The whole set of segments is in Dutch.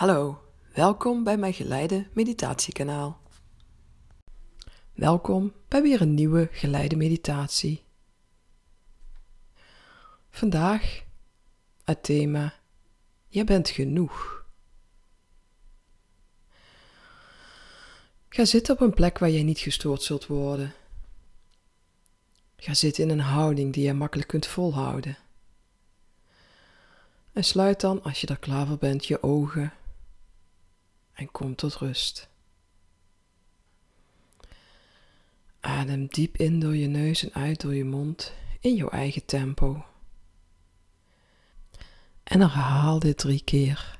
Hallo, welkom bij mijn geleide meditatiekanaal. Welkom bij weer een nieuwe geleide meditatie. Vandaag het thema Jij bent genoeg. Ga zitten op een plek waar jij niet gestoord zult worden. Ga zitten in een houding die je makkelijk kunt volhouden. En sluit dan, als je er klaar voor bent, je ogen en kom tot rust. Adem diep in door je neus en uit door je mond in jouw eigen tempo. En herhaal dit drie keer.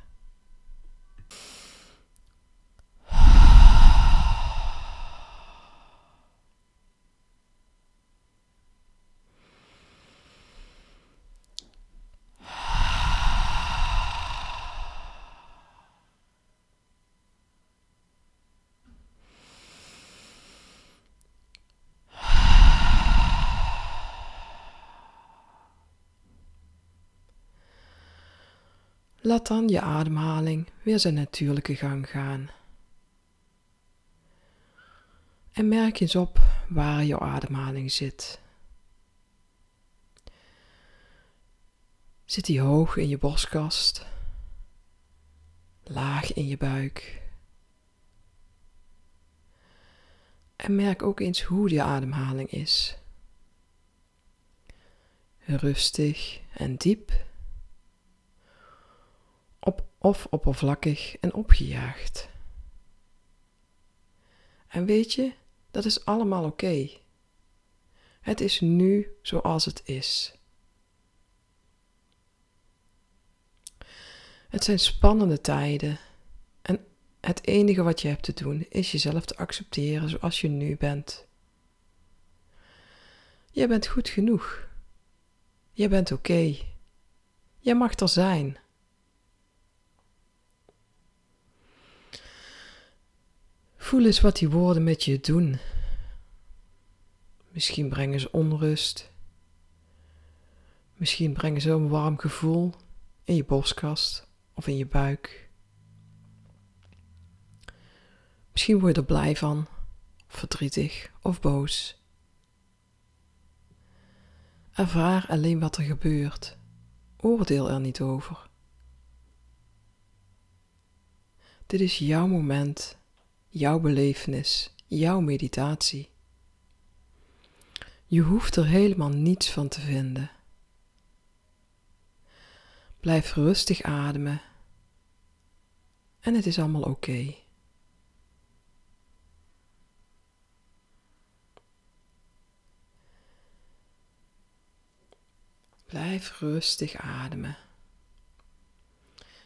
Laat dan je ademhaling weer zijn natuurlijke gang gaan. En merk eens op waar jouw ademhaling zit. Zit die hoog in je borstkast? Laag in je buik? En merk ook eens hoe die ademhaling is. Rustig en diep of oppervlakkig en opgejaagd. En weet je, dat is allemaal oké. Het is nu zoals het is. Het zijn spannende tijden en het enige wat je hebt te doen is jezelf te accepteren zoals je nu bent. Je bent goed genoeg. Je bent oké. Okay. Je mag er zijn. Voel eens wat die woorden met je doen. Misschien brengen ze onrust. Misschien brengen ze een warm gevoel in je borstkast of in je buik. Misschien word je er blij van, verdrietig of boos. Ervaar alleen wat er gebeurt. Oordeel er niet over. Dit is jouw moment jouw belevenis, jouw meditatie. Je hoeft er helemaal niets van te vinden. Blijf rustig ademen en het is allemaal oké. Blijf rustig ademen.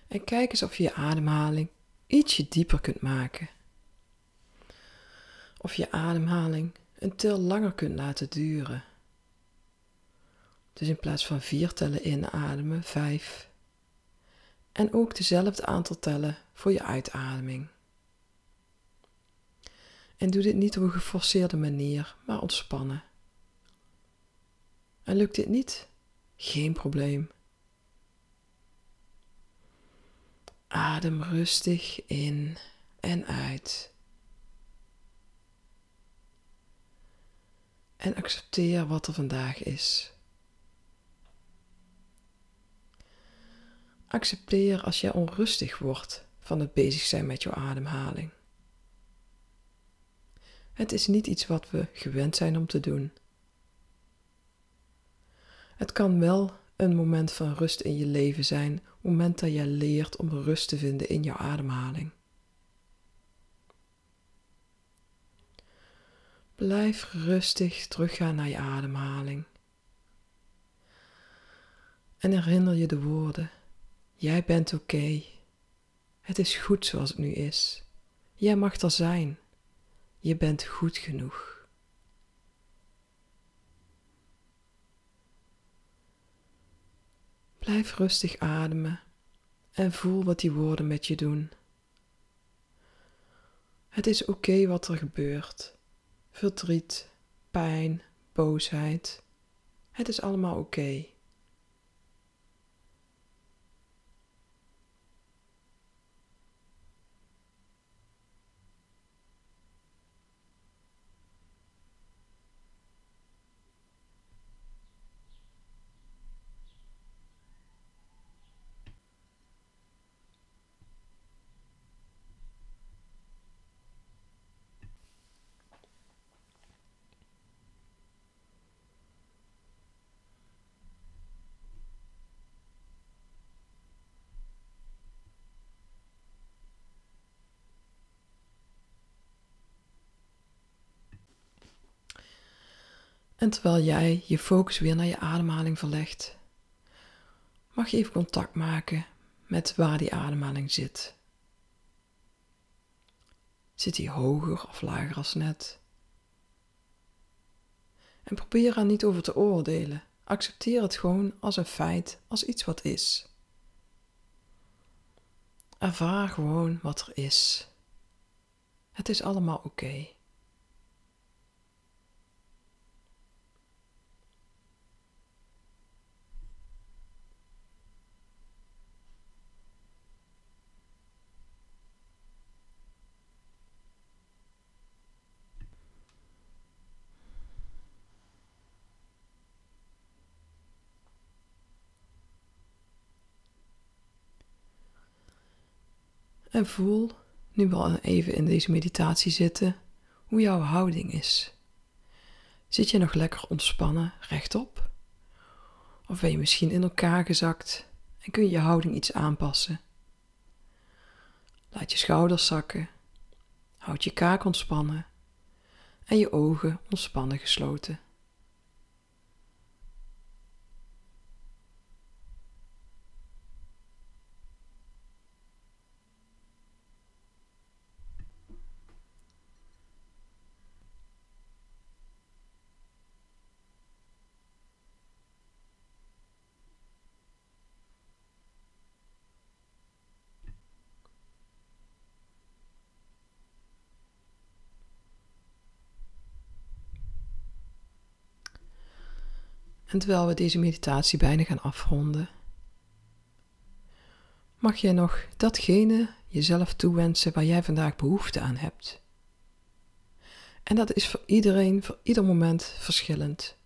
En kijk eens of je je ademhaling ietsje dieper kunt maken of je ademhaling een til langer kunt laten duren. Dus in plaats van vier tellen inademen, vijf. En ook dezelfde aantal tellen voor je uitademing. En doe dit niet op een geforceerde manier, maar ontspannen. En lukt dit niet? Geen probleem. Adem rustig in en uit. En accepteer wat er vandaag is. Accepteer als jij onrustig wordt van het bezig zijn met jouw ademhaling. Het is niet iets wat we gewend zijn om te doen. Het kan wel een moment van rust in je leven zijn, moment dat je leert om rust te vinden in jouw ademhaling. Blijf rustig teruggaan naar je ademhaling. En herinner je de woorden: Jij bent oké. Het is goed zoals het nu is. Jij mag er zijn. Je bent goed genoeg. Blijf rustig ademen en voel wat die woorden met je doen. Het is oké wat er gebeurt verdriet, pijn, boosheid. Het is allemaal oké. En terwijl jij je focus weer naar je ademhaling verlegt, mag je even contact maken met waar die ademhaling zit. Zit die hoger of lager als net? En probeer er niet over te oordelen. Accepteer het gewoon als een feit, als iets wat is. Ervaar gewoon wat er is. Het is allemaal oké. En voel, nu we even in deze meditatie zitten, hoe jouw houding is. Zit je nog lekker ontspannen rechtop? Of ben je misschien in elkaar gezakt en kun je je houding iets aanpassen? Laat je schouders zakken, houd je kaak ontspannen en je ogen ontspannen gesloten. En terwijl we deze meditatie bijna gaan afronden, mag jij nog datgene jezelf toewensen waar jij vandaag behoefte aan hebt. En dat is voor iedereen, voor ieder moment verschillend.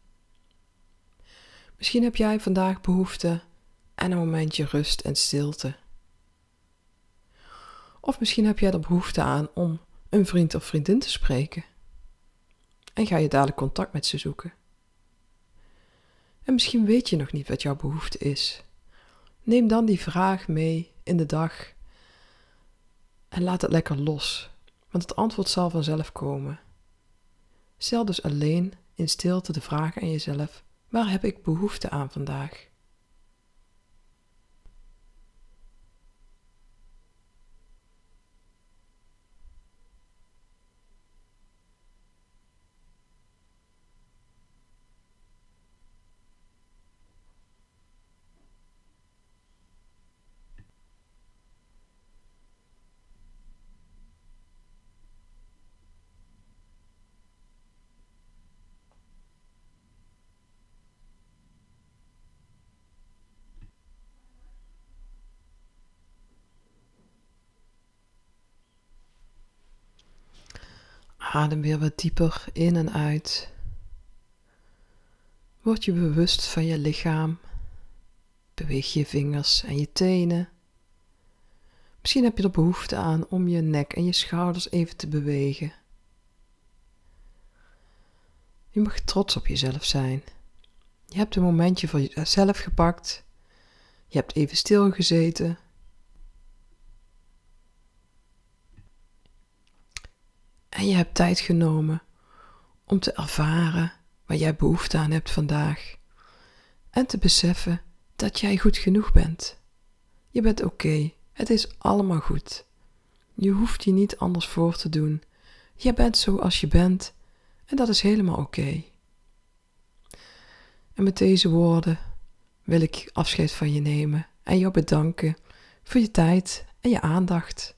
Misschien heb jij vandaag behoefte aan een momentje rust en stilte. Of misschien heb jij er behoefte aan om een vriend of vriendin te spreken. En ga je dadelijk contact met ze zoeken. En misschien weet je nog niet wat jouw behoefte is. Neem dan die vraag mee in de dag en laat het lekker los, want het antwoord zal vanzelf komen. Stel dus alleen in stilte de vraag aan jezelf: waar heb ik behoefte aan vandaag? Adem weer wat dieper in en uit. Word je bewust van je lichaam. Beweeg je vingers en je tenen. Misschien heb je er behoefte aan om je nek en je schouders even te bewegen. Je mag trots op jezelf zijn. Je hebt een momentje voor jezelf gepakt. Je hebt even stilgezeten En je hebt tijd genomen om te ervaren waar jij behoefte aan hebt vandaag. En te beseffen dat jij goed genoeg bent. Je bent oké. Het is allemaal goed. Je hoeft je niet anders voor te doen. Je bent zoals je bent en dat is helemaal oké. En met deze woorden wil ik afscheid van je nemen en jou bedanken voor je tijd en je aandacht.